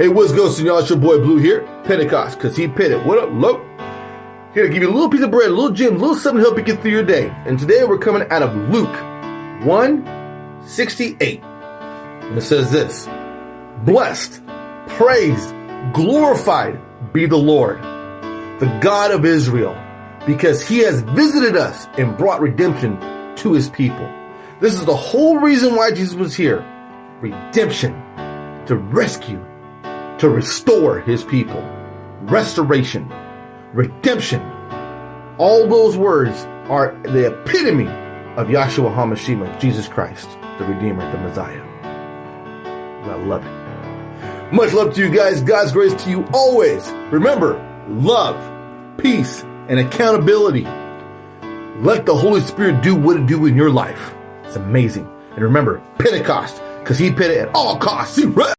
Hey, what's going on, y'all? It's your boy Blue here. Pentecost, because he pit it. What up, low? Here to give you a little piece of bread, a little gem, a little something to help you get through your day. And today we're coming out of Luke 168. And it says this Blessed, praised, glorified be the Lord, the God of Israel, because he has visited us and brought redemption to his people. This is the whole reason why Jesus was here redemption, to rescue, to restore his people, restoration, redemption. All those words are the epitome of Yahshua HaMashiach, Jesus Christ, the Redeemer, the Messiah. I love it. Much love to you guys. God's grace to you always. Remember, love, peace, and accountability. Let the Holy Spirit do what it do in your life. It's amazing. And remember, Pentecost, because he pit it at all costs. See?